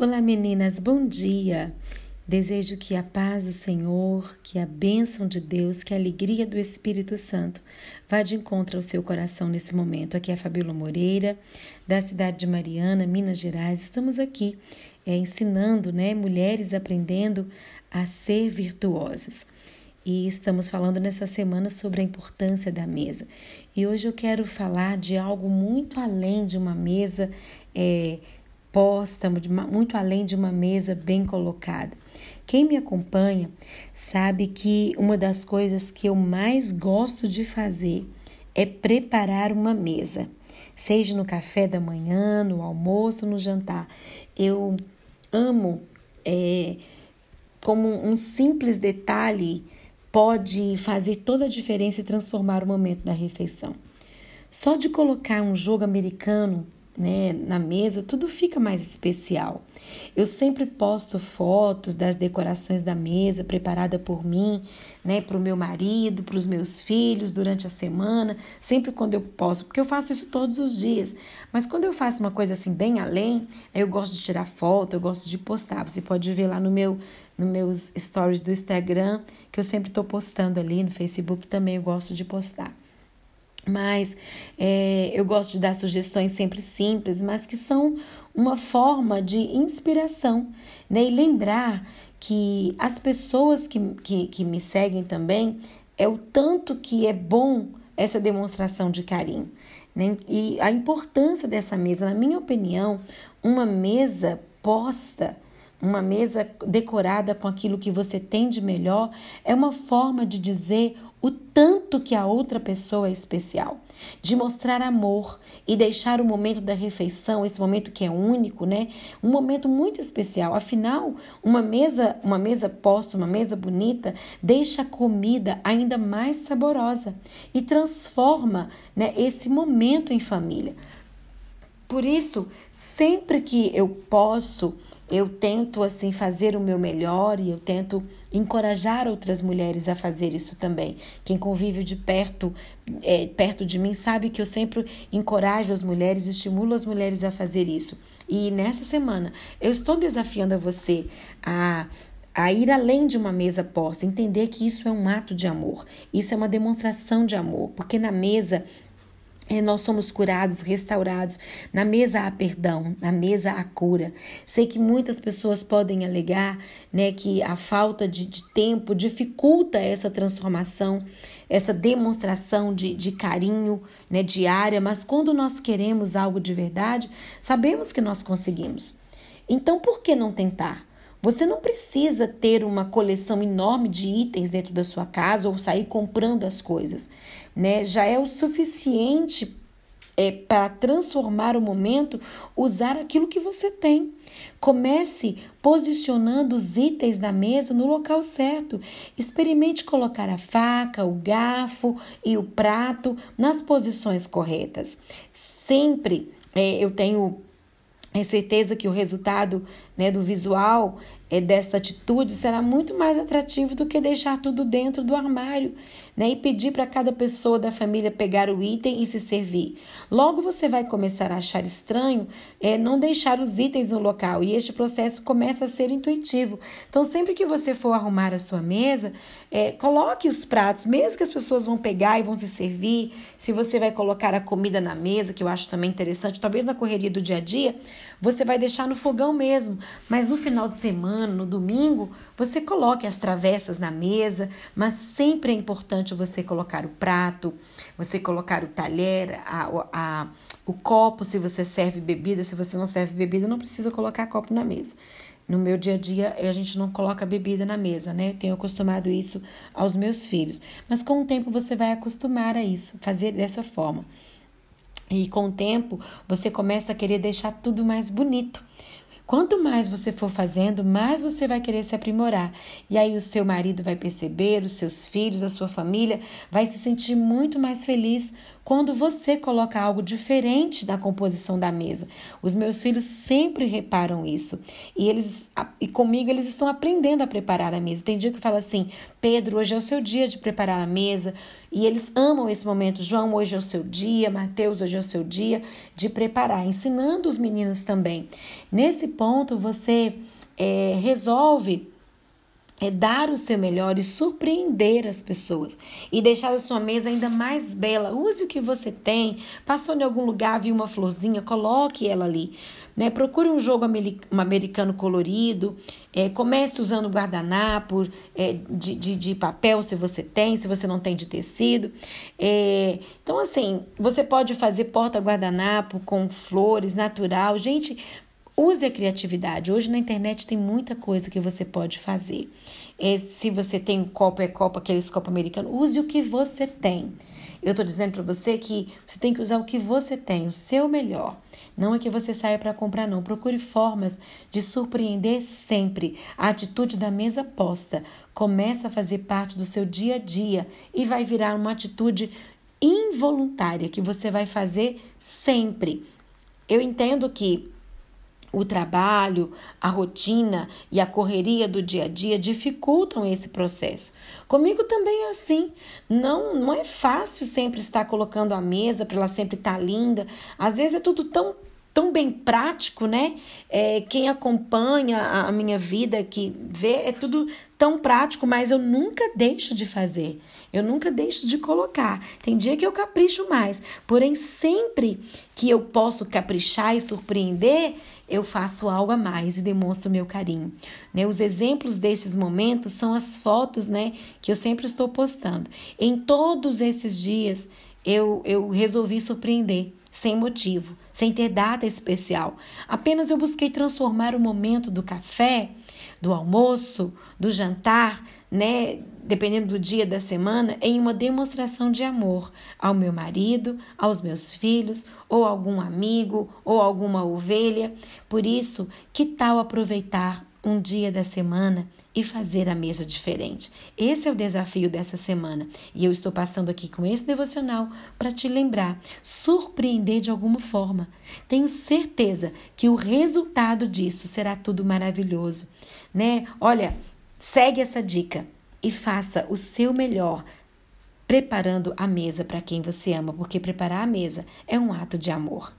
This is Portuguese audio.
Olá meninas, bom dia! Desejo que a paz do Senhor, que a bênção de Deus, que a alegria do Espírito Santo vá de encontro ao seu coração nesse momento. Aqui é a Fabíola Moreira, da cidade de Mariana, Minas Gerais. Estamos aqui é, ensinando né, mulheres aprendendo a ser virtuosas. E estamos falando nessa semana sobre a importância da mesa. E hoje eu quero falar de algo muito além de uma mesa. É, posta, muito além de uma mesa bem colocada. Quem me acompanha sabe que uma das coisas que eu mais gosto de fazer é preparar uma mesa, seja no café da manhã, no almoço, no jantar. Eu amo, é, como um simples detalhe pode fazer toda a diferença e transformar o momento da refeição. Só de colocar um jogo americano né, na mesa, tudo fica mais especial. Eu sempre posto fotos das decorações da mesa preparada por mim, né, para o meu marido, para os meus filhos durante a semana, sempre quando eu posso, porque eu faço isso todos os dias. Mas quando eu faço uma coisa assim bem além, eu gosto de tirar foto, eu gosto de postar. Você pode ver lá no meu nos meus stories do Instagram, que eu sempre estou postando ali, no Facebook também eu gosto de postar. Mas é, eu gosto de dar sugestões sempre simples, mas que são uma forma de inspiração, né? E lembrar que as pessoas que, que, que me seguem também é o tanto que é bom essa demonstração de carinho. Né? E a importância dessa mesa, na minha opinião, uma mesa posta uma mesa decorada com aquilo que você tem de melhor, é uma forma de dizer o tanto que a outra pessoa é especial, de mostrar amor e deixar o momento da refeição, esse momento que é único, né? Um momento muito especial. Afinal, uma mesa, uma mesa posta, uma mesa bonita, deixa a comida ainda mais saborosa e transforma, né, esse momento em família. Por isso, sempre que eu posso, eu tento assim fazer o meu melhor e eu tento encorajar outras mulheres a fazer isso também. Quem convive de perto, é, perto de mim sabe que eu sempre encorajo as mulheres, estimulo as mulheres a fazer isso. E nessa semana eu estou desafiando a você a a ir além de uma mesa posta, entender que isso é um ato de amor, isso é uma demonstração de amor, porque na mesa nós somos curados, restaurados. Na mesa há perdão, na mesa há cura. Sei que muitas pessoas podem alegar né, que a falta de, de tempo dificulta essa transformação, essa demonstração de, de carinho né, diária, mas quando nós queremos algo de verdade, sabemos que nós conseguimos. Então, por que não tentar? Você não precisa ter uma coleção enorme de itens dentro da sua casa ou sair comprando as coisas, né? Já é o suficiente é, para transformar o momento, usar aquilo que você tem. Comece posicionando os itens da mesa no local certo. Experimente colocar a faca, o garfo e o prato nas posições corretas. Sempre é, eu tenho é certeza que o resultado né, do visual é, dessa atitude será muito mais atrativo do que deixar tudo dentro do armário né, e pedir para cada pessoa da família pegar o item e se servir. Logo você vai começar a achar estranho é, não deixar os itens no local e este processo começa a ser intuitivo. Então, sempre que você for arrumar a sua mesa, é, coloque os pratos, mesmo que as pessoas vão pegar e vão se servir. Se você vai colocar a comida na mesa, que eu acho também interessante, talvez na correria do dia a dia, você vai deixar no fogão mesmo, mas no final de semana, no domingo, você coloque as travessas na mesa, mas sempre é importante você colocar o prato, você colocar o talher, a, a, o copo, se você serve bebida, se você não serve bebida, não precisa colocar copo na mesa. No meu dia a dia, a gente não coloca bebida na mesa, né? Eu tenho acostumado isso aos meus filhos. Mas com o tempo você vai acostumar a isso, fazer dessa forma. E com o tempo, você começa a querer deixar tudo mais bonito. Quanto mais você for fazendo, mais você vai querer se aprimorar. E aí o seu marido vai perceber, os seus filhos, a sua família vai se sentir muito mais feliz quando você coloca algo diferente na composição da mesa. Os meus filhos sempre reparam isso. E eles e comigo eles estão aprendendo a preparar a mesa. Tem dia que fala assim: "Pedro, hoje é o seu dia de preparar a mesa". E eles amam esse momento. João, hoje é o seu dia. Mateus, hoje é o seu dia de preparar, ensinando os meninos também. Nesse ponto, você é, resolve é dar o seu melhor e surpreender as pessoas e deixar a sua mesa ainda mais bela. Use o que você tem. Passou em algum lugar, viu uma florzinha, coloque ela ali. Né? Procure um jogo americano colorido. É, comece usando guardanapo é, de, de, de, papel, se você tem, se você não tem de tecido. É, então, assim, você pode fazer porta-guardanapo com flores, natural. Gente, Use a criatividade. Hoje na internet tem muita coisa que você pode fazer. É, se você tem um copo, é copo, aqueles copos americanos, use o que você tem. Eu estou dizendo para você que você tem que usar o que você tem, o seu melhor. Não é que você saia para comprar, não. Procure formas de surpreender sempre. A atitude da mesa posta começa a fazer parte do seu dia a dia e vai virar uma atitude involuntária que você vai fazer sempre. Eu entendo que o trabalho, a rotina e a correria do dia a dia dificultam esse processo. Comigo também é assim. Não, não é fácil sempre estar colocando a mesa para ela sempre estar linda. Às vezes é tudo tão tão bem prático, né? É, quem acompanha a minha vida, que vê, é tudo tão prático, mas eu nunca deixo de fazer. Eu nunca deixo de colocar. Tem dia que eu capricho mais, porém sempre que eu posso caprichar e surpreender, eu faço algo a mais e demonstro meu carinho. Né? Os exemplos desses momentos são as fotos né, que eu sempre estou postando. Em todos esses dias, eu, eu resolvi surpreender, sem motivo, sem ter data especial. Apenas eu busquei transformar o momento do café, do almoço, do jantar, né, dependendo do dia da semana, em uma demonstração de amor ao meu marido, aos meus filhos, ou algum amigo, ou alguma ovelha. Por isso, que tal aproveitar um dia da semana e fazer a mesa diferente. Esse é o desafio dessa semana e eu estou passando aqui com esse devocional para te lembrar, surpreender de alguma forma. Tenho certeza que o resultado disso será tudo maravilhoso, né? Olha, Segue essa dica e faça o seu melhor preparando a mesa para quem você ama, porque preparar a mesa é um ato de amor.